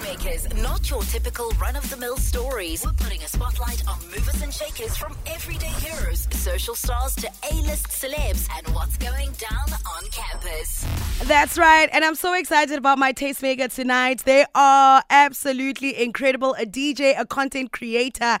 Tastemakers, not your typical run of the mill stories. We're putting a spotlight on movers and shakers from everyday heroes, social stars to A list celebs, and what's going down on campus. That's right. And I'm so excited about my tastemaker tonight. They are absolutely incredible. A DJ, a content creator,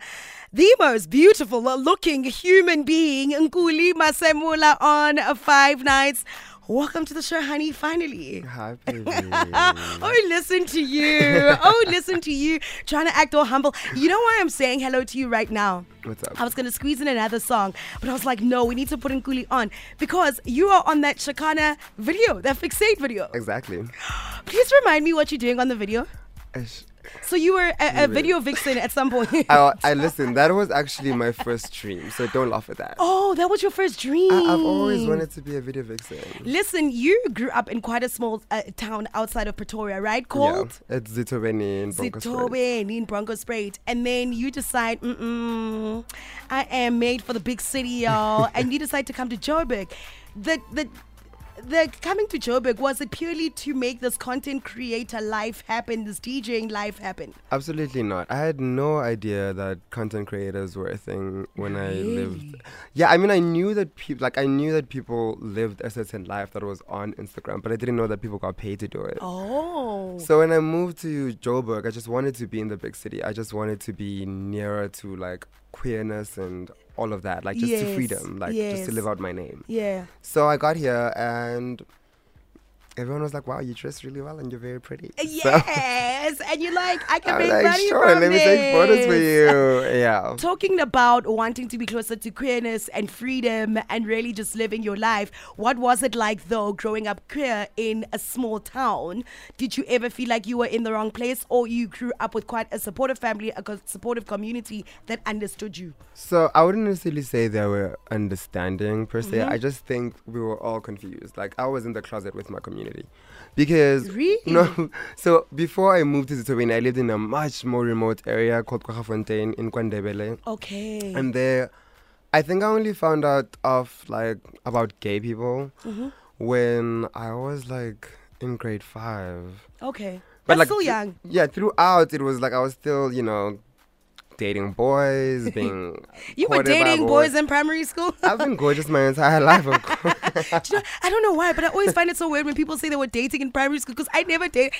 the most beautiful looking human being, Nkuli Masemola on Five Nights. Welcome to the show, honey, finally. Hi, baby. oh, listen to you. Oh, listen to you. Trying to act all humble. You know why I'm saying hello to you right now? What's up? I was going to squeeze in another song, but I was like, no, we need to put in Nkuli on because you are on that Shakana video, that Fixate video. Exactly. Please remind me what you're doing on the video. Ish. So you were a, a video vixen at some point. I, I listen. That was actually my first dream, so don't laugh at that. oh, that was your first dream. I, I've always wanted to be a video vixen. Listen, you grew up in quite a small uh, town outside of Pretoria, right? Called Yeah, it's Zitobeni in Bronkhorstspruit. Zitobe in Bronkhorstspruit. And then you decide, mm I am made for the big city, y'all. and you decide to come to Joburg. The, the, the coming to Joburg, was it purely to make this content creator life happen, this DJing life happen? Absolutely not. I had no idea that content creators were a thing when I lived. Yeah, I mean, I knew that people, like, I knew that people lived a certain life that was on Instagram, but I didn't know that people got paid to do it. Oh. So when I moved to Joburg, I just wanted to be in the big city. I just wanted to be nearer to like queerness and all of that, like just Yes, to freedom, like just to live out my name. Yeah. So I got here and everyone was like, "Wow, you dress really well and you're very pretty." So Yes. and you're like, I can I was make like, money "Sure, from let me take photos for you." Yeah. Talking about wanting to be closer to queerness and freedom and really just living your life, what was it like though growing up queer in a small town? Did you ever feel like you were in the wrong place or you grew up with quite a supportive family, a supportive community that understood you? So I wouldn't necessarily say they were understanding per se. Mm-hmm. I just think we were all confused. Like I was in the closet with my community because Really? no. So before I moved to Zitobeni, I lived in a much more remote area called Kwaggafontein in Kwandebele, Okay. and there, I think I only found out of like about gay people Mm-hmm. when I was like in grade five. okay. But That's like still th- young. Yeah, throughout it was like I was still, you know, dating boys, being You were dating boys in primary school? I've been gorgeous my entire life, of course. Do you know, I don't know why, but I always find it so weird when people say they were dating in primary school because I never dated.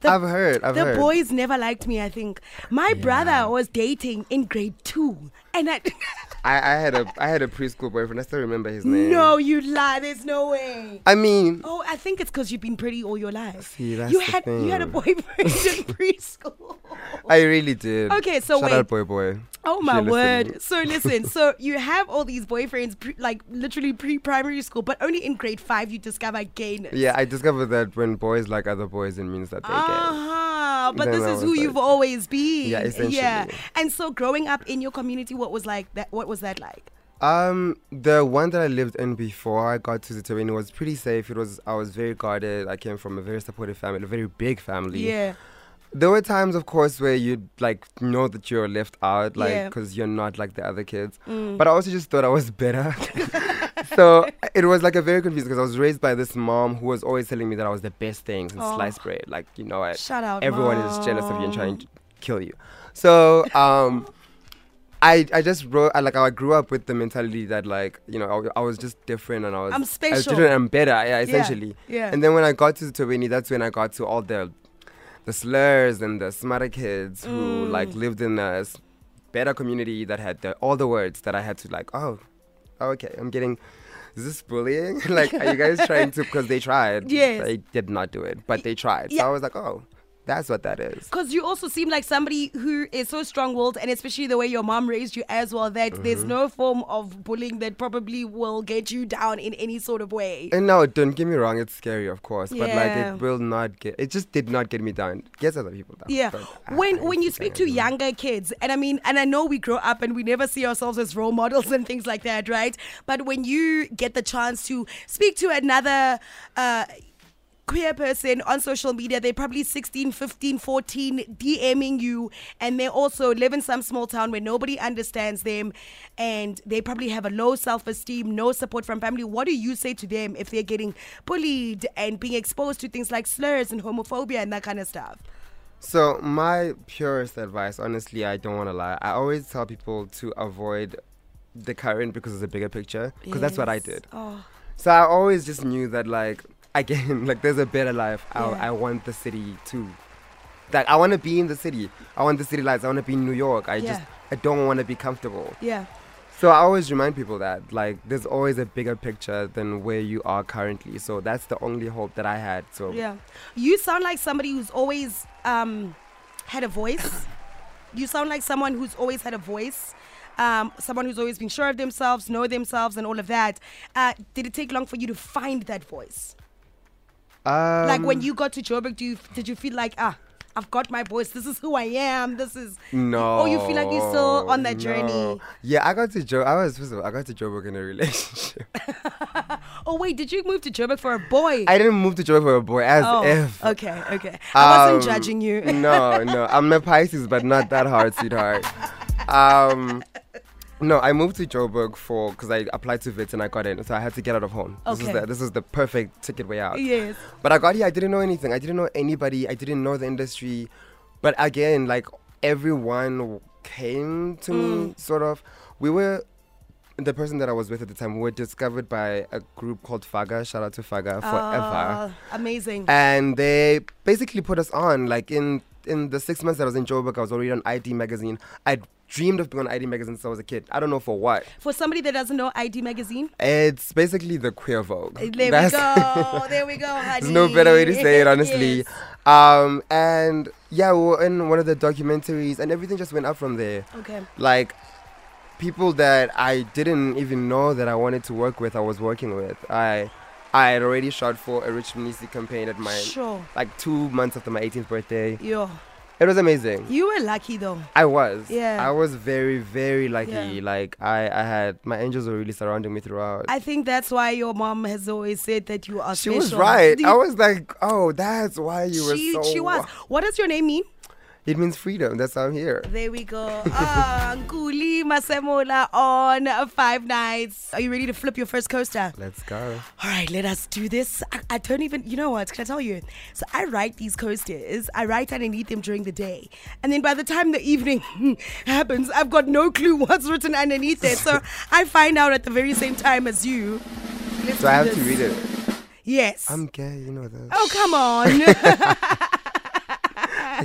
The, I've heard, I've the heard. boys never liked me. I think my brother was dating in grade two, and I. I, I had a I had a preschool boyfriend. I still remember his name. no, you lie. There's no way. I mean, Oh, I think it's because you've been pretty all your life. See, that's you the had you had a boyfriend in preschool. I really did. Okay, so Shout wait. out, boy, boy. Oh my word! So listen, so you have all these boyfriends, pre- like literally pre-primary school, but only in grade five you discover gayness. Yeah, I discovered that when boys like other boys, it means that they're gay. Uh-huh. But Then this is who like- you've always been. Yeah, essentially. Yeah. And so growing up in your community, what was like that what was that like? Um, the one that I lived in before I got to Zitobeni was pretty safe. It was I was very guarded. I came from a very supportive family, a very big family. Yeah. There were times, of course, where you'd like know that you're left out, like Yeah. Mm. because you're not like the other kids. But I also just thought I was better. so it was like a very confusing because I was raised by this mom who was always telling me that I was the best thing since Oh. sliced bread. Like you know, I, Shout out, everyone is jealous of you and trying to kill you. So um. I, I just wrote I, like I grew up with the mentality that like you know I, I was just different and I was I'm I was special. different and I'm better yeah essentially yeah. and then when I got to Tobini that's when I got to all the the slurs and the smarter kids who Mm. like lived in a better community that had the, all the words that I had to like oh okay I'm getting is this bullying like are you guys trying to because they tried Yes. they did not do it but they tried Yeah. so I was like oh that's what that is Because you also seem like somebody who is so strong willed, and especially the way your mom raised you as well, that Mm-hmm. there's no form of bullying that probably will get you down in any sort of way. And no, don't get me wrong, it's scary, of course, but like it will not get. It just did not get me down. It gets other people down. Yeah. but I- When I when you speak to younger kids, and I mean, and I know we grow up and we never see ourselves as role models and things like that, right? But when you get the chance to speak to another uh queer person on social media they're probably 16 15 14 dming you and they also live in some small town where nobody understands them and they probably have a low self-esteem no support from family what do you say to them if they're getting bullied and being exposed to things like slurs and homophobia and that kind of stuff So my purest advice, honestly, I don't want to lie. I always tell people to avoid the current because it's a bigger picture. Because that's what I did. Oh, So I always just knew that, like, again, like there's a better life. Yeah. I, I want the city too. like, I want to be in the city. I want the city lights. I want to be in New York. I just, I don't want to be comfortable. yeah. So I always remind people that, like, there's always a bigger picture than where you are currently. So that's the only hope that I had. So Yeah. You sound like somebody who's always um, had a voice. you sound like someone who's always had a voice. Um, someone who's always been sure of themselves, know themselves, and all of that. Uh, did it take long for you to find that voice? Um, like when you got to Joburg, do you did you feel like ah, I've got my voice. This is who I am. This is No. Or you feel like you're still on that no. journey. Yeah, I got to Joe. I was first of all, I got to Joburg in a relationship. Oh wait, did you move to Joburg for a boy? I didn't move to Joburg for a boy, as oh, if. okay, okay. I wasn't Um, judging you. no, no, I'm a Pisces, but not that hard, sweetheart. Um, no, I moved to Joburg for because I applied to VIT and I got in, so I had to get out of home. This Okay. is the this is the perfect ticket way out. yes. But I got here, I didn't know anything. I didn't know anybody. I didn't know the industry. But again, like everyone came to Mm. me, sort of. We were, the person that I was with at the time, we were discovered by a group called FAKA. Shout out to FAKA forever. Ah, amazing. And they basically put us on. Like in in the six months that I was in Joburg, I was already on i-D magazine. I dreamed of being on i-D magazine since I was a kid. I don't know for what. For somebody that doesn't know i-D magazine, It's basically the queer Vogue. there That's- we go. There we go, honey. There's no better way to say it, honestly. Yes. Um, and yeah, we were in one of the documentaries, and everything just went up from there. Okay. Like people that I didn't even know that I wanted to work with, I was working with. I I had already shot for a Rich Mnisi campaign at my Sure. like two months after my 18th birthday. Yo, It was amazing. you were lucky though. I was. Yeah. I was very, very lucky. Yeah. Like I, I had my angels were really surrounding me throughout. I think that's why your mom has always said that you are she special. was right. Do I was like, oh, that's why you were she, so. she was. What does your name mean? It means freedom. That's why I'm here. There we go. Ah, Nkuli Masemola on Five Nights. Are you ready to flip your first coaster? Let's go. All right, let us do this. I, I don't even, you know what? Can I tell you? So I write these coasters. I write underneath them during the day, and then by the time the evening happens, I've got no clue what's written underneath it. So I find out at the very same time as you. Let's So I have to read it. Yes. I'm gay, you know that. oh come on.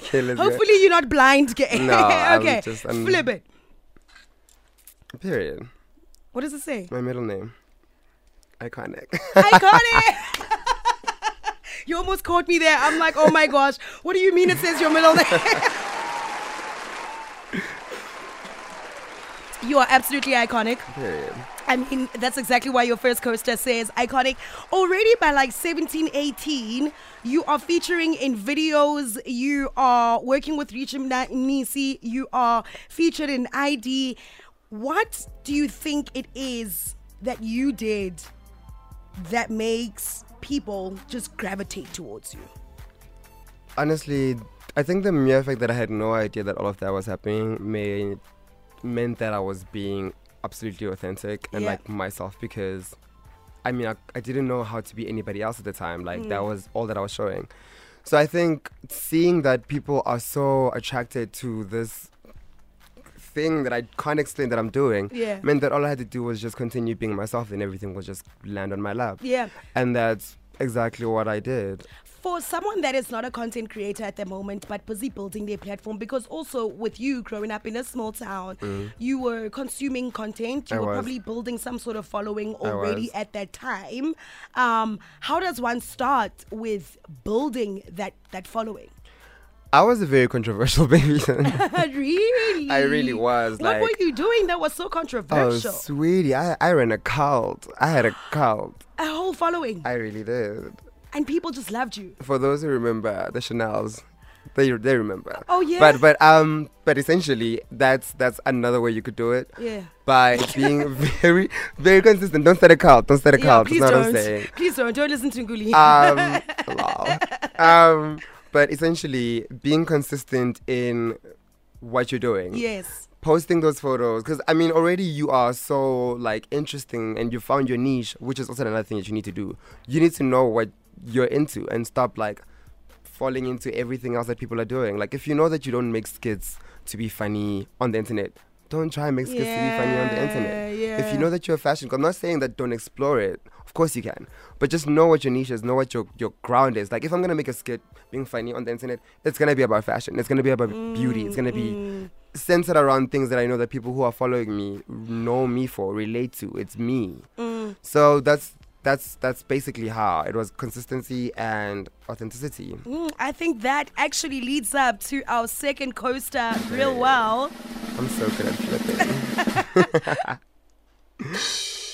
Okay, let's go. Hopefully you're not blind. Gay. No, I'm okay. just- I'm- Flip it. Period. What does it say? My middle name. Iconic. Iconic. you almost caught me there. I'm like, oh my gosh. What do you mean it says your middle name? you are absolutely iconic. Period. I mean, that's exactly why your first coaster says iconic. Already by like 17, 18, you are featuring in videos, you are working with Rich Mnisi, you are featured in i-D. What do you think it is that you did that makes people just gravitate towards you? Honestly, I think the mere fact that I had no idea that all of that was happening made meant that I was being absolutely authentic and Yeah. like myself because I mean I, I didn't know how to be anybody else at the time. Like that Mm. was all that I was showing. So I think seeing that people are so attracted to this thing that I can't explain that I'm doing Yeah. meant that all I had to do was just continue being myself and everything would just land on my lap. Yeah. And that's exactly what I did. For someone that is not a content creator at the moment, but busy building their platform, because also with you growing up in a small town, you were consuming content, you Mm. I were was. probably building some sort of following already at that time. Um, how does one start with building that that following? I was a very controversial baby. really? I really was, What were like- you doing that was so controversial? oh, sweetie, I, I ran a cult. I had a cult. a whole following, I really did. And people just loved you. For those who remember the Chanels, they they remember. Oh, yeah? But but um but essentially that's that's another way you could do it. Yeah. By being very very consistent. Don't start a cult. Don't start a Yeah, cult. please That's not what don't. Please don't. Don't listen to Nkuli. um, um, but essentially being consistent in what you're doing. yes. Posting those photos, because I mean, already you are so like interesting, and you found your niche, which is also another thing that you need to do. You need to know what you're into and stop like falling into everything else that people are doing. Like if you know that you don't make skits to be funny on the internet, don't try and make skits to be funny on the internet. Yeah, If you know that you're a fashion, I'm not saying that don't explore it. Of course you can, but just know what your niche is, know what your your ground is. Like if I'm gonna make a skit being funny on the internet, it's gonna be about fashion. It's gonna be about beauty. It's gonna be Mm. centered around things that I know that people who are following me know me for, relate to. It's me. Mm. So that's that's that's basically how it was consistency and authenticity. Mm, I think that actually leads up to our second coaster real well. I'm so good at flipping.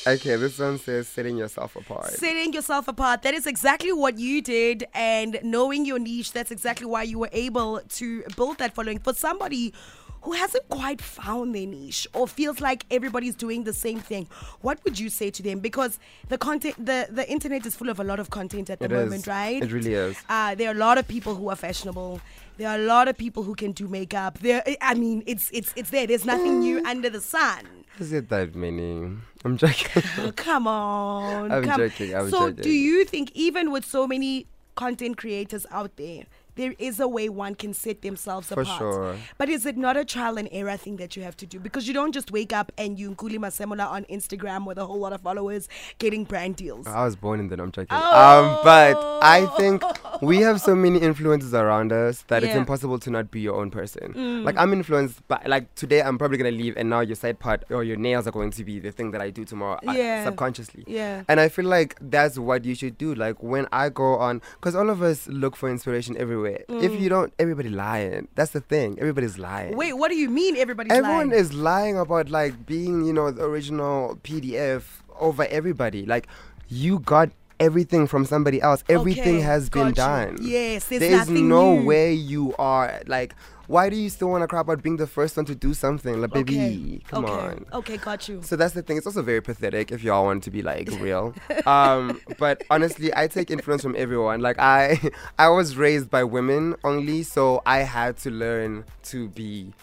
okay, this one says setting yourself apart. Setting yourself apart. That is exactly what you did. And knowing your niche, that's exactly why you were able to build that following. For somebody who hasn't quite found their niche or feels like everybody's doing the same thing, what would you say to them? Because the content, the, the internet is full of a lot of content at the It is. moment, right? It really is. Uh, there are a lot of people who are fashionable. There are a lot of people who can do makeup. There, I mean, it's it's it's there. There's nothing new under the sun. Is it that many? I'm joking. Oh, come on. I'm come. joking, I'm so, do you think, even with so many content creators out there, there is a way one can set themselves For apart? sure. But is it not a trial and error thing that you have to do? Because you don't just wake up and you Nkuli Masemola on Instagram with a whole lot of followers getting brand deals. I was born in then I'm joking. Oh. Um, but I think we have so many influences around us that it's Yeah. Mm. impossible to not be your own person. Like I'm influenced by like today I'm probably gonna leave and now your side part or your nails are going to be the thing that I do tomorrow uh, Yeah. subconsciously. Yeah. And I feel like that's what you should do. Like when I go on, because all of us look for inspiration everywhere. If you don't, everybody lying. That's the thing. Everybody's lying. Mm. Wait, what do you mean everybody's Everyone lying? is lying about like being, you know, the original PDF over everybody. Like you got everything from somebody else. Everything Okay, has been you. done. Yes, there's There's no new. way you are like why do you still want to cry about being the first one to do something? Like baby, okay. come okay. on. Okay, got you. So that's the thing. It's also very pathetic if y'all want to be like real. Um, but honestly, I take influence from everyone. Like I, I was raised by women only, so I had to learn to be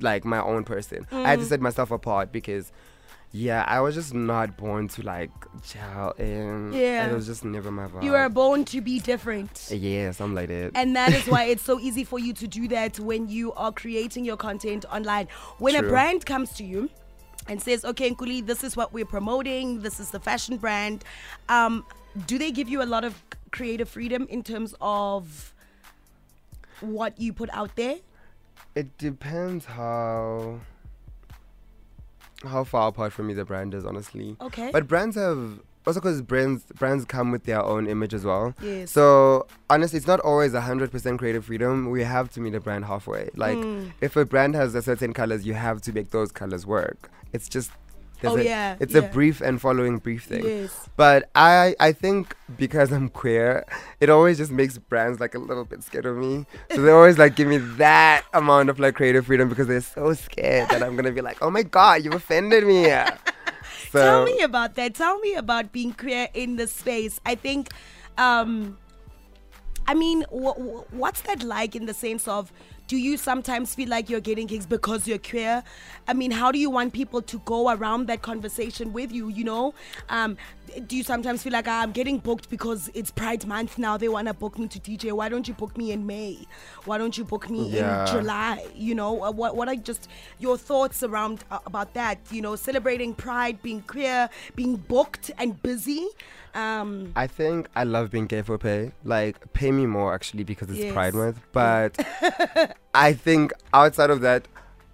like my own person. I had to Mm. set myself apart because, yeah, I was just not born to like gel in. Yeah. it was just never my vibe. You are born to be different. yeah, something like that. And that is why it's so easy for you to do that when you are creating your content online. When a brand comes to you and says, okay, Nkuli, this is what we're promoting, this is the fashion brand, um, do they give you a lot of creative freedom in terms of what you put out there? It depends how how far apart from me the brand is, honestly. Okay. But brands have also because brands brands come with their own image as well. Yes. So honestly, it's not always hundred percent creative freedom. We have to meet a brand halfway. Like Hmm. if a brand has a certain colors, you have to make those colors work. It's just. There's Oh, a- yeah, It's yeah. a brief and following brief thing. Yes. But I I think because I'm queer, it always just makes brands like a little bit scared of me. So they always like give me that amount of like creative freedom because they're so scared that I'm gonna be like, oh my god, you offended me. So Tell me about that. Tell me about being queer in the space. I think, um, I mean, wh- wh- what's that like in the sense of? Do you sometimes feel like you're getting gigs because you're queer? I mean, how do you want people to go around that conversation with you? You know, um, do you sometimes feel like "Ah, I'm getting booked because it's Pride Month now? They want to book me to DJ. Why don't you book me in May? Why don't you book me Yeah. in July? You know, uh, what what are just your thoughts around uh, about that? You know, celebrating Pride, being queer, being booked and busy. Um, I think I love being gay for pay. Like, pay me more actually because it's Yes. Pride Month. But I think outside of that,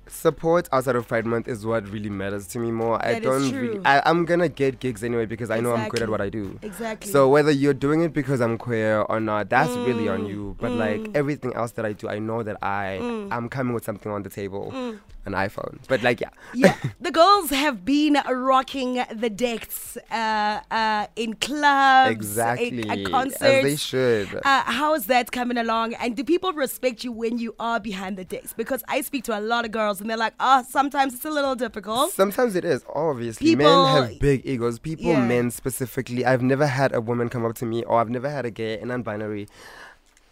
support outside of Pride Month is what really matters to me more. I That is don't really. I, I'm gonna get gigs anyway because I know I'm good at what I do. exactly. So whether you're doing it because I'm queer or not, that's really Mm, on you. But like everything else that I do, I know that I I'm coming with something on the table, Mm. an iPhone. But like yeah, yeah, the girls have been rocking the decks uh, uh, in clubs, exactly at as concerts. they should. Uh, how is that coming along? And do people respect you when you are behind the decks? Because I speak to a lot of girls and they're like, oh, sometimes it's a little difficult. Sometimes it is, obviously. People- men have big egos. People, Yeah. men specifically. I've never had a woman come up to me, or I've never had a gay and non binary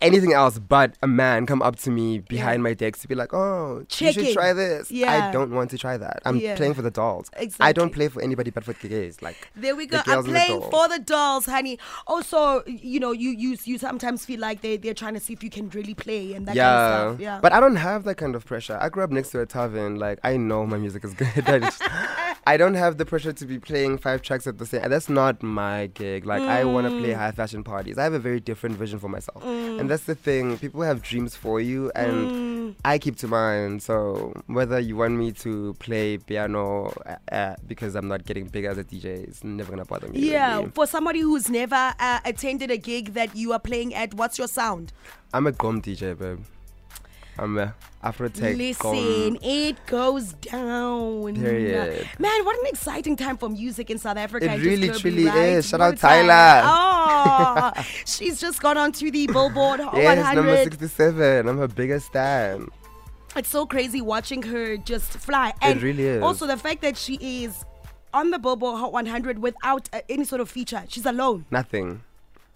anything else but a man come up to me behind my decks to be like, "Oh, you Checking. should try this." Yeah. I don't want to try that. I'm Yeah. playing for the dolls. Exactly. I don't play for anybody but for the gays. Like There we the go. I'm girls and the playing for the dolls, honey. Also, you know, you you you sometimes feel like they they're trying to see if you can really play and that yeah. kind of stuff. Yeah. But I don't have that kind of pressure. I grew up next to a tavern. Like I know my music is good. I, don't have the pressure to be playing five tracks at the same. That's not my gig. Like I want to Mm. play high fashion parties. I have a very different vision for myself, and that's the thing. People have dreams for you, and Mm. I keep to mine. So whether you want me to play piano uh, uh, because I'm not getting big as a DJ, it's never gonna bother me. yeah, really. for somebody who's never uh, attended a gig that you are playing at, what's your sound? I'm a gqom DJ, babe. I'm a Afro tech Listen, it goes down. Period. Man, what an exciting time for music in South Africa. It really, truly right? is. Shout out. Tyla. Oh, she's just got onto the Billboard Hot Yes, 100. number 67. I'm her biggest fan. It's so crazy watching her just fly. And really is. Also, the fact that she is on the Billboard Hot 100 without uh, any sort of feature. She's alone. Nothing.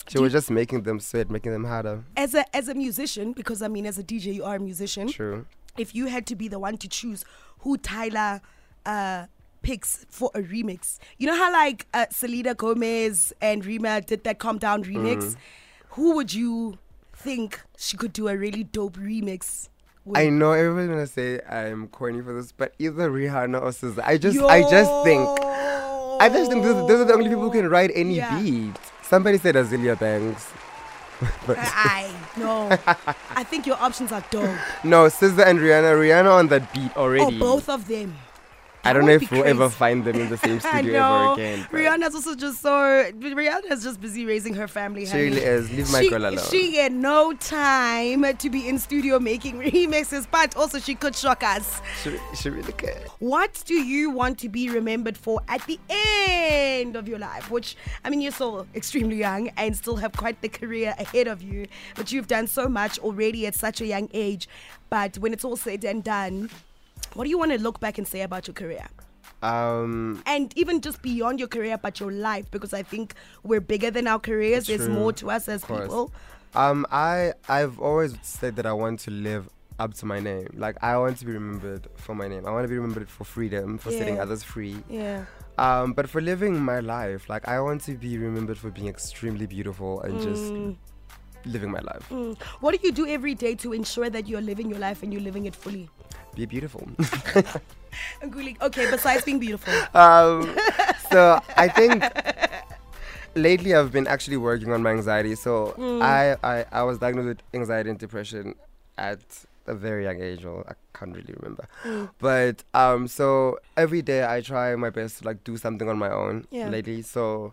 She was just making them sweat, making them harder. As a as a musician, because I mean, as a DJ, you are a musician. True. If you had to be the one to choose who Tyla uh, picks for a remix, you know how like uh, Selena Gomez and Rema did that "Calm Down" remix. Mm. Who would you think she could do a really dope remix? With? I know everyone's gonna say I'm corny for this, but either Rihanna or SZA. I just, I just think, I just think those, those are the only people who can write any Yeah. beat. Somebody said Azealia Banks, but I no. I think your options are dope. no, SZA and Rihanna. Rihanna on that beat already. Oh, both of them. I don't know if we'll ever find them in the same studio ever again. but Rihanna's also just so. Rihanna's just busy raising her family. She really is. Leave my she, girl alone. She had no time to be in studio making remixes, but also she could shock us. She, she really could. What do you want to be remembered for at the end of your life? Which, I mean, you're still extremely young and still have quite the career ahead of you, but you've done so much already at such a young age. But when it's all said and done, what do you want to look back and say about your career? Um, and even just beyond your career but your life because i think we're bigger than our careers there's more to us as people Um, I I've always said that I want to live up to my name. Like I want to be remembered for my name. I want to be remembered for freedom, for setting others free. yeah Um, but for living my life, like I want to be remembered for being extremely beautiful and just living my life. Mm. what do you do every day to ensure that you're living your life and you're living it fully Be beautiful. Okay besides being beautiful um, so I think lately I've been actually working on my anxiety. So Mm. I, I I was diagnosed with anxiety and depression at a very young age, or I can't really remember. Mm. But um, so every day I try my best to like do something on my own Yeah. lately. So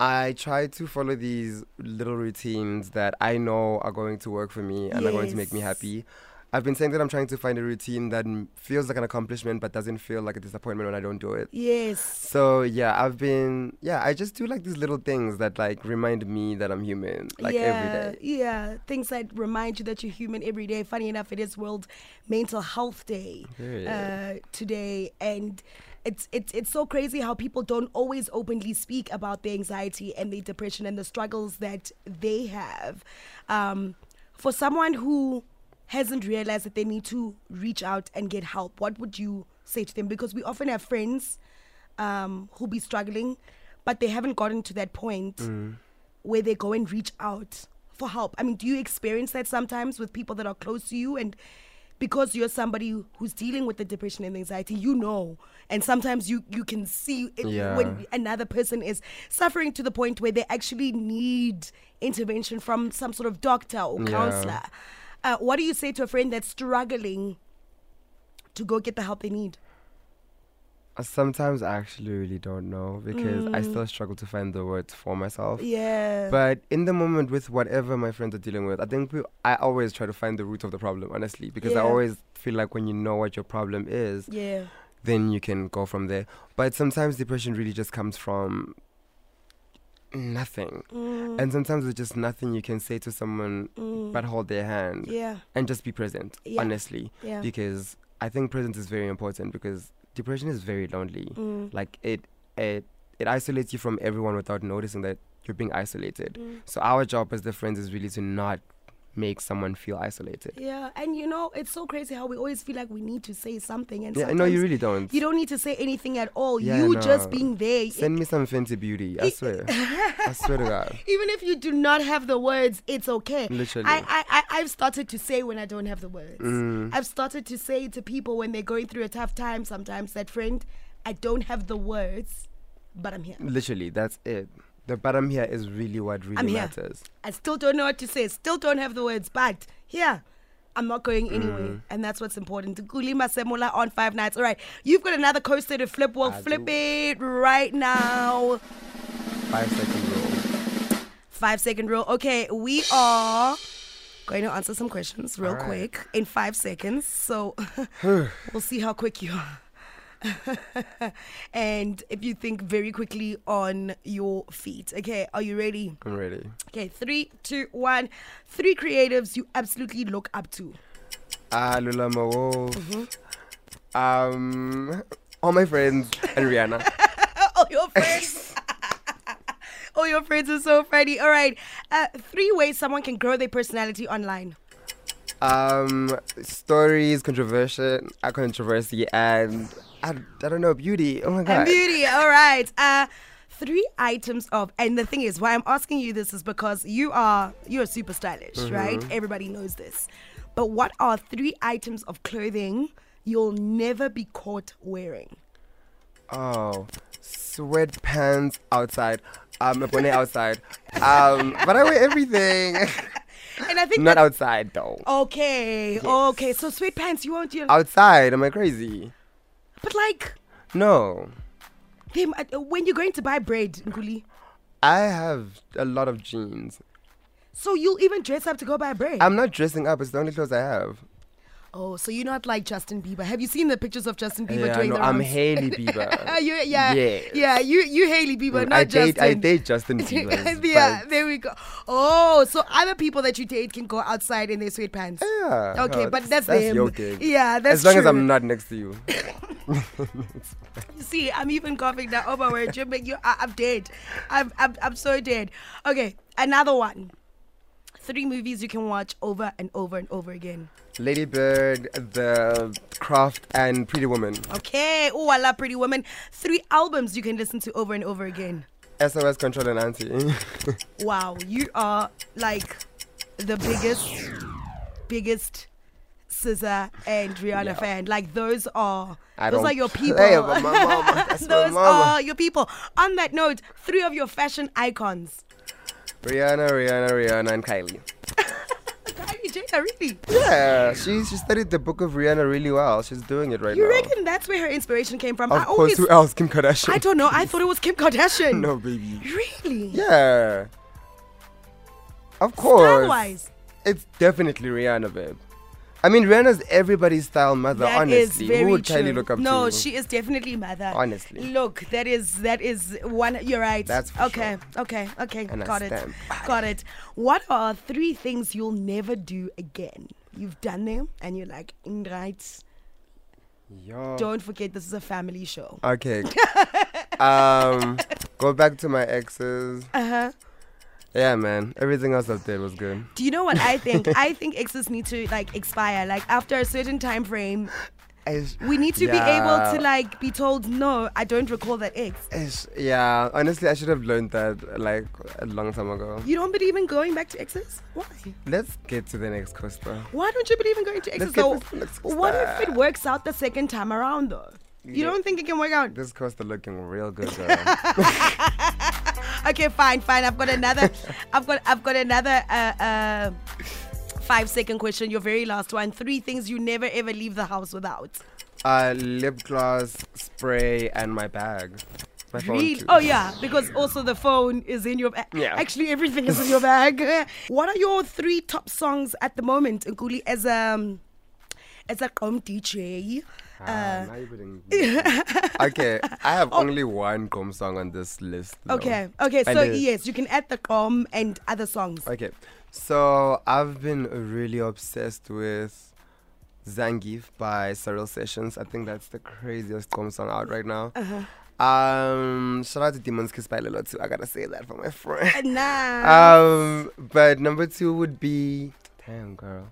I try to follow these little routines that I know are going to work for me and are going to make me happy. I've been saying that I'm trying to find a routine that feels like an accomplishment but doesn't feel like a disappointment when I don't do it. yes So yeah, I've been yeah, I just do like these little things that like remind me that I'm human like yeah, every day. Yeah, things that remind you that you're human every day. Funny enough, it is World Mental Health Day uh, today, and it's it's it's so crazy how people don't always openly speak about their anxiety and their depression and the struggles that they have. Um, for someone who hasn't realized that they need to reach out and get help, what would you say to them? Because we often have friends um, who be struggling, but they haven't gotten to that point Mm. where they go and reach out for help. I mean, do you experience that sometimes with people that are close to you and because you're somebody who's dealing with the depression and anxiety, you know, and sometimes you you can see it Yeah. when another person is suffering to the point where they actually need intervention from some sort of doctor or Yeah. Uh, what do you say to a friend that's struggling to go get the help they need? Sometimes I actually really don't know because I Mm. still struggle to find the words for myself. Yeah. But in the moment with whatever my friends are dealing with, I think we, I always try to find the root of the problem, honestly, because I always feel like when you know what your problem is, yeah. then you can go from there. But sometimes depression really just comes from nothing. Mm, And sometimes it's just nothing you can say to someone mm, but hold their hand yeah. and just be present, Yeah. honestly. Yeah. Because I think presence is very important because depression is very lonely. Mm, Like it it it isolates you from everyone without noticing that you're being isolated. mm, So our job as the friends is really to not make someone feel isolated. Yeah, and you know, it's so crazy how we always feel like we need to say something, and Yeah, no, you really don't. You don't need to say anything at all. Yeah, you no. just being there. Send me some fancy Beauty. I swear. I swear to God. Even if you do not have the words, it's okay. Literally. I, I, I, I've started to say when I don't have the words. Mm. I've started to say to people when they're going through a tough time sometimes that, friend, I don't have the words, but I'm here. Literally, that's it. The bottom here is really what really I'm here. matters. I still don't know what to say, still don't have the words, but here. I'm not going anywhere, Mm. and that's what's important. Nkuli Masemola on five nights. All right, you've got another coaster to flip. We'll I flip do. it right now. Five second rule. Five second rule. Okay, we are going to answer some questions real right. quick in five seconds. So we'll see how quick you are. and if you think very quickly on your feet. Okay, are you ready? I'm ready. Okay, three, two, one. Three creatives you absolutely look up to. Ah, Lula. Mm-hmm. Um, all my friends and Rihanna. all your friends. all your friends are so funny. All right. Uh, three ways someone can grow their personality online. Um, stories, controversy, uh, controversy, and I, I don't know, beauty. Oh my god. And beauty. All right. Uh, three items of, and the thing is, why I'm asking you this is because you are you're super stylish, right? Everybody knows this. But what are three items of clothing you'll never be caught wearing? Oh, sweatpants outside. Um, a bonnet outside. Um, but I wear everything. And I think Not outside though. Okay, okay. So sweatpants, you won't. You Outside, am I crazy? But like No. them uh, when you're going to buy bread, Nkuli. I have a lot of jeans. So you'll even dress up to go buy bread. I'm not dressing up. It's the only clothes I have. Oh, so you're not like Justin Bieber. Have you seen the pictures of Justin Bieber yeah, doing no, the I'm? Hailey Bieber. You, yeah, Yes. yeah. You, you, Hailey Bieber, Mm, not I date, Justin. I date Justin Bieber. yeah, there we go. Oh, so other people that you date can go outside in their sweatpants. Yeah. Okay, no, but that's, that's them. your gig. Yeah, that's as long as. I'm not next to you. See, I'm even coughing now over where you make you. I, I'm dead. I'm, I'm, I'm so dead. Okay, another one. Three movies you can watch over and over and over again. Lady Bird, The Craft, and Pretty Woman. Okay. Oh, I love Pretty Woman. Three albums you can listen to over and over again. SOS Ctrl and Anti. Wow, you are like the biggest, biggest SZA and Rihanna fan. Like those are I those are your people. my mama. That's my those are your people. On that note, three of your fashion icons. Rihanna, Rihanna, Rihanna, and Kylie. Kylie Jenner, really? Yeah, she she studied the book of Rihanna really well. She's doing it right You now. You reckon that's where her inspiration came from? Of I course, always, who else? Kim Kardashian. I don't know. I thought it was Kim Kardashian. no, baby. Really? Yeah. Of course. Style-wise. It's definitely Rihanna, babe. I mean, Rihanna's everybody's style mother, That honestly. Who would true. Kylie look up no, to? No, she is definitely mother. Honestly. Look, that is that is one you're right. That's okay, okay, okay. And got it. Got it. What are three things you'll never do again? You've done them and you're like, "Mm, right. Yo. Don't forget this is a family show. Okay. um, go back to my exes. Uh-huh. Yeah, man. Everything else I did was good. Do you know what I think? I think exes need to like expire. Like after a certain time frame, Ish, we need to be able to like be told, no, I don't recall that ex. ish, yeah, honestly, I should have learned that like a long time ago. You don't believe in going back to exes? Why? Let's get to the next coaster. Why don't you believe in going to exes? get So, this next what if it works out the second time around, though? You Yeah. don't think it can work out? This coaster looking real good. Okay, fine, fine. I've got another. I've got. I've got another. Uh, uh, five second question. Your very last one. Three things you never ever leave the house without. uh, lip gloss, spray, and my bag. My phone Really? Oh yeah, because also the phone is in your bag. Yeah. Actually, everything is in your bag. What are your three top songs at the moment, Nkuli, as um as a gqom DJ? Uh, now you're putting- okay, I have only one gqom song on this list. though. okay, okay. So yes, you can add the gqom and other songs. Okay, so I've been really obsessed with Zangief by Cyril Sessions. I think that's the craziest gqom song out right now. Uh-huh. Um, shout out to Demon's Kiss by Lilo too. I gotta say that for my friend. Nah. Um, but number two would be Damn, girl.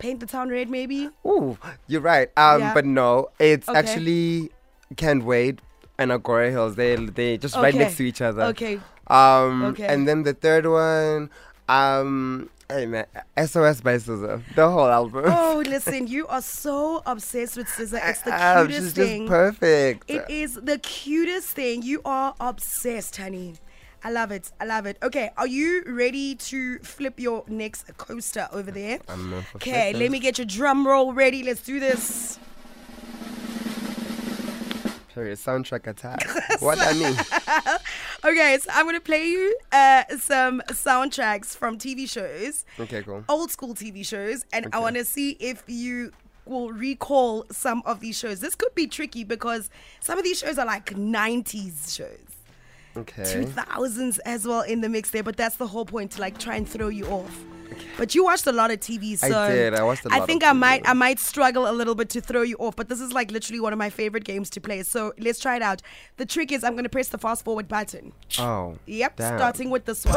Paint the town red, maybe. Ooh, you're right. Um, Yeah. but no, it's Okay. actually Can't Wait and Agora Hills. They they just right next to each other. Okay. Um, Okay. and then the third one, um, hey man, SOS by SZA, the whole album. Oh, listen, you are so obsessed with SZA. It's the cutest she's thing. just perfect. It is the cutest thing. You are obsessed, honey. I love it. I love it. Okay, are you ready to flip your next coaster over there? I'm not for Okay, let me get your drum roll ready. Let's do this. Sorry, soundtrack attack. what I mean? Okay, so I'm gonna play you uh, some soundtracks from TV shows, Okay, cool. old school TV shows, and I want to see if you will recall some of these shows. This could be tricky because some of these shows are like 90s shows. Okay. 2000s as well in the mix there, but that's the whole point to like try and throw you off. But you watched a lot of TV, so I did. I watched a I lot think of I TV. might I might struggle a little bit to throw you off, but this is like literally one of my favorite games to play. So let's try it out. The trick is I'm gonna press the fast forward button. Oh. Yep, Damn. starting with this one.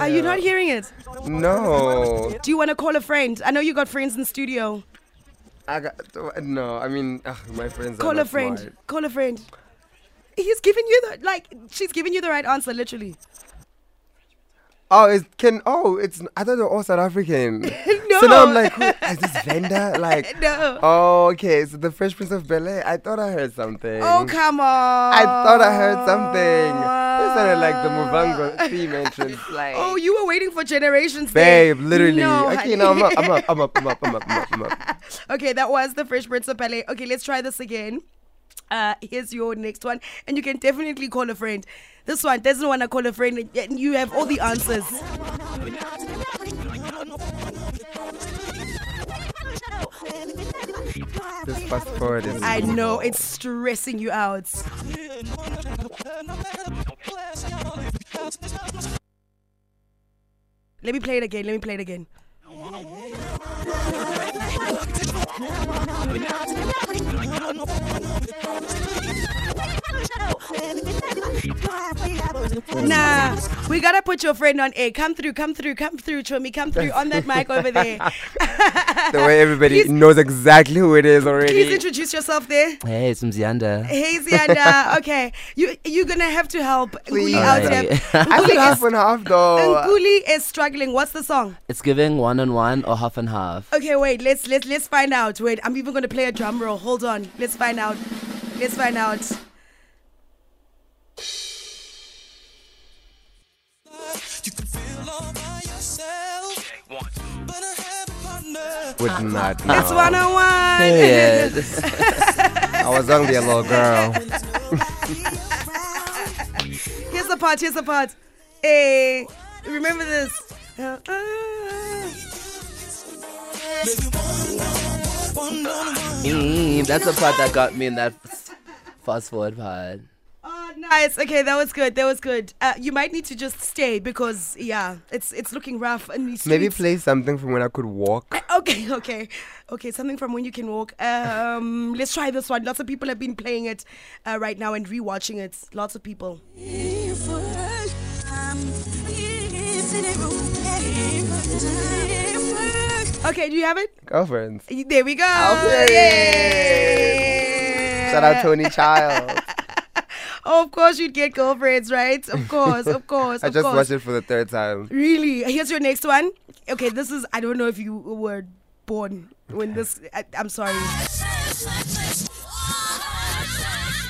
Are you not hearing it? No. Do you want to call a friend? I know you got friends in the studio. I got no. I mean, ugh, my friends. are Call a friend. smart. Call a friend. He's giving you the like. She's giving you the right answer, literally. Oh, it's can. Oh, it's. I thought they were all South African. No. So now I'm like, is this vendor? Like. No. Oh, okay. So the Fresh Prince of Bel Air. I thought I heard something. Oh come on! I thought I heard something. It sounded like the Muvhango ah. theme entrance. Like. Oh, you were waiting for generations. Babe, literally. No, okay, no, I'm up, I'm up, I'm up, I'm up, I'm up, I'm up, I'm up. okay, that was the Fresh Prince of Bel Air. Okay, let's try this again. Uh, here's your next one, and you can definitely call a friend. This one doesn't want to call a friend, and you have all the answers. This fast forward is. I know it's stressing you out. Let me play it again. Let me play it again. no. Nah, we gotta put your friend on air. Come through, come through, come through, Chomi, come through on that mic over there. the way everybody Please- knows exactly who it is already. Please introduce yourself there. Hey, it's Mzianda. Hey Zianda, okay, you you're gonna have to help Please. Nkuli out Alright. here. I Nkuli feel half and half though. Nkuli is struggling. What's the song? It's giving one on one or half and half. Okay, wait. Let's let's let's find out. Wait, I'm even gonna play a drum roll. Hold on. Let's find out. Let's find out. Would not know. It's one on one. Yeah. I was only a little girl. Here's the part. Here's the part. Hey, remember this. Uh, uh. Mm, That's the part that got me in that fast forward part. Nice. Okay, that was good. That was good. Uh, you might need to just stay because yeah, it's it's looking rough. And these Maybe streets- play something from when I could walk. Okay, okay, okay. Something from when you can walk. Um, let's try this one. Lots of people have been playing it uh, right now and rewatching it. Lots of people. Okay, do you have it? Girlfriends. There we go. Shout out Toni Childs. Oh, of course, you'd get girlfriends, right? Of course, of course. I of just course. watched it for the third time. Really? Here's your next one. Okay, this is. I don't know if you were born when this. I, I'm sorry.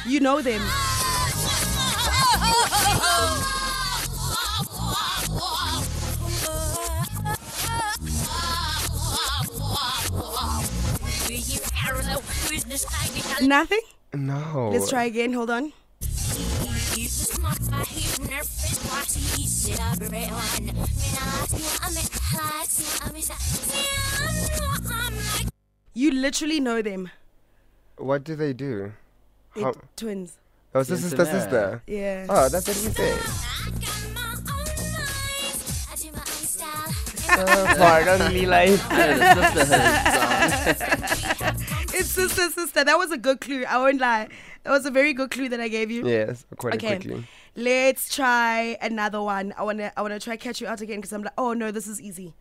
You know them. Nothing? No. Let's try again. Hold on. You literally know them. What do they do? They're How- twins. Oh, it's a sister, sister. Yeah. Oh, that's what we said. Pardon me, like. It's it's sister, sister. That was a good clue. I won't lie. That was a very good clue that I gave you. Yes, quite Okay. quickly. Let's try another one. I wanna I wanna try catch you out again because I'm like, oh no, this is easy.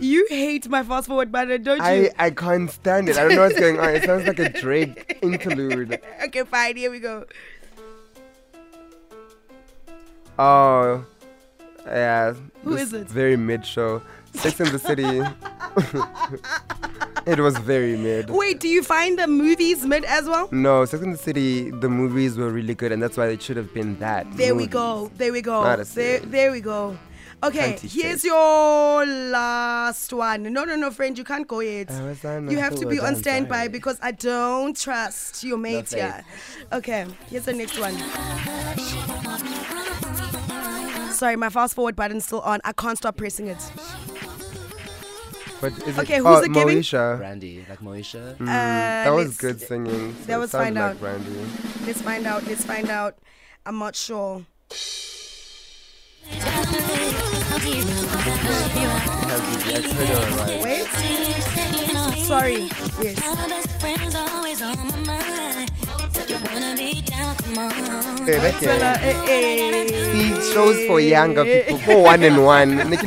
You hate my fast forward button, don't you? I, I can't stand it. I don't know what's going on. It sounds like a Drake interlude. okay, fine. Here we go. Oh, yeah. Who is it? Very mid show. Sex in the City. it was very mid. Wait, do you find the movies mid as well? No, Sex in the City, the movies were really good, and that's why it should have been that. There we go. There we go. There, there we go. Okay, here's this. your last one. No, no, no, friend, you can't go yet. I was on You have to be on standby because I don't trust your mate faith. here. Okay, here's the next one. Sorry, my fast forward button's still on. I can't stop pressing it. But is Okay, it, who's oh, it giving? Moesha. Brandy, like Moesha. Mm, Uh, that was good singing. So that was sounded find like out. Brandy. Let's find out. Let's find out. I'm not sure. Wait. Sorry. Yes. Hey, that Fella, guy. eh, eh. He shows for younger people, for one and one. Like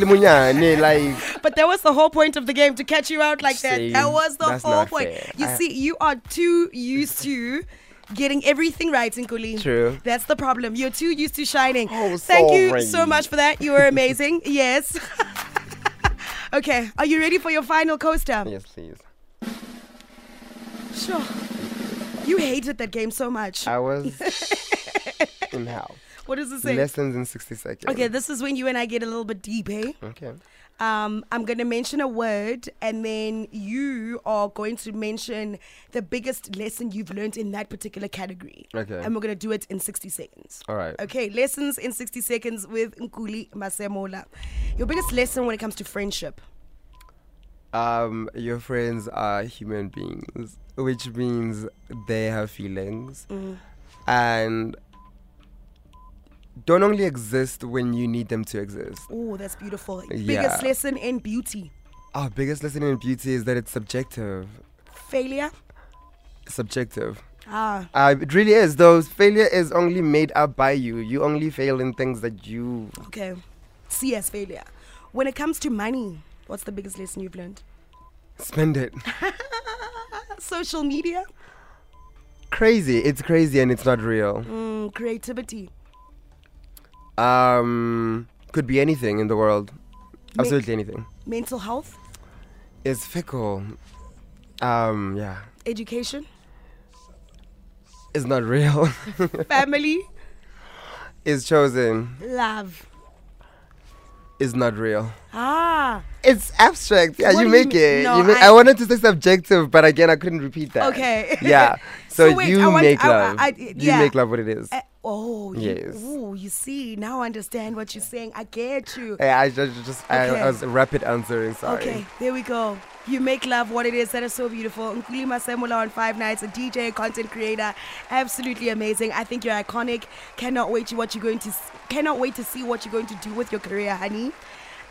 But that was the whole point of the game to catch you out like that. That was the that's whole point. fair. You I- see, you are too used to getting everything right Nkuli. True. That's the problem. You're too used to shining. Oh, Thank you so much for that. You were amazing. yes. okay. Are you ready for your final coaster? yes, please. Sure. You hated that game so much. I was in hell. what does it say? Lessons in 60 seconds. Okay, this is when you and I get a little bit deep, eh? Okay. Um, I'm going to mention a word, and then you are going to mention the biggest lesson you've learned in that particular category. Okay. And we're going to do it in 60 seconds. All right. Okay, lessons in 60 seconds with Nkuli Masemola. Your biggest lesson when it comes to friendship. Um, your friends are human beings, which means they have feelings, Mm. and don't only exist when you need them to exist. Oh, that's beautiful. Biggest lesson in beauty. Our biggest lesson in beauty is that it's subjective. Failure. Subjective. Ah, Uh, it really is. Though failure is only made up by you. You only fail in things that you. okay. See as failure. When it comes to money, what's the biggest lesson you've learned? Spend it. Social media, crazy. It's crazy and it's not real. mm, creativity, Um, could be anything in the world. Ma- Absolutely anything. mental health, It's fickle. Um, yeah. education, It's not real. family, it's chosen. love. It's not real. Ah, It's abstract. Yeah, What you do you make it. No, you make, I- I, wanted to say subjective, but again, I couldn't repeat that. Okay. Yeah. So, So wait, you want- make I- love. I- you yeah. make love what it is. eh, oh, you, Yes. ooh, you see, now I understand what you're saying. I get you. Yeah, I just, just I, Okay. I was rapid answering. Sorry. Okay, there we go. You make love what it is. That is so beautiful. Nkuli Masemola on Five Nights, a DJ, content creator, absolutely amazing. I think you're iconic. Cannot wait to what you're going to. Cannot wait to see what you're going to do with your career, honey.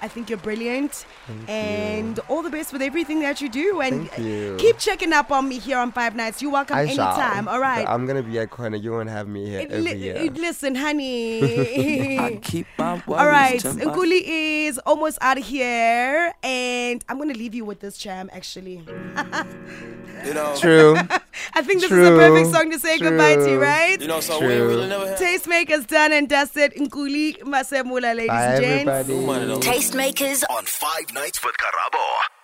I think you're brilliant, and all the best with everything that you do. And Thank you. keep checking up on me here on Five Nights. You're welcome I shall. anytime. All right. I'm gonna be iconic. You won't have me here Li- every year. listen, honey. I keep my All right, worries. Nkuli is almost out of here, and I'm gonna leave you with this jam. Actually, You know, True. I think this is True, a perfect song to say goodbye to, right? you know, so True. we ain't really never had Tastemakers done and dusted. Nkuli Masemola, ladies Bye, and gents. everybody. money though. Tastemakers on Five Nights with Karabo.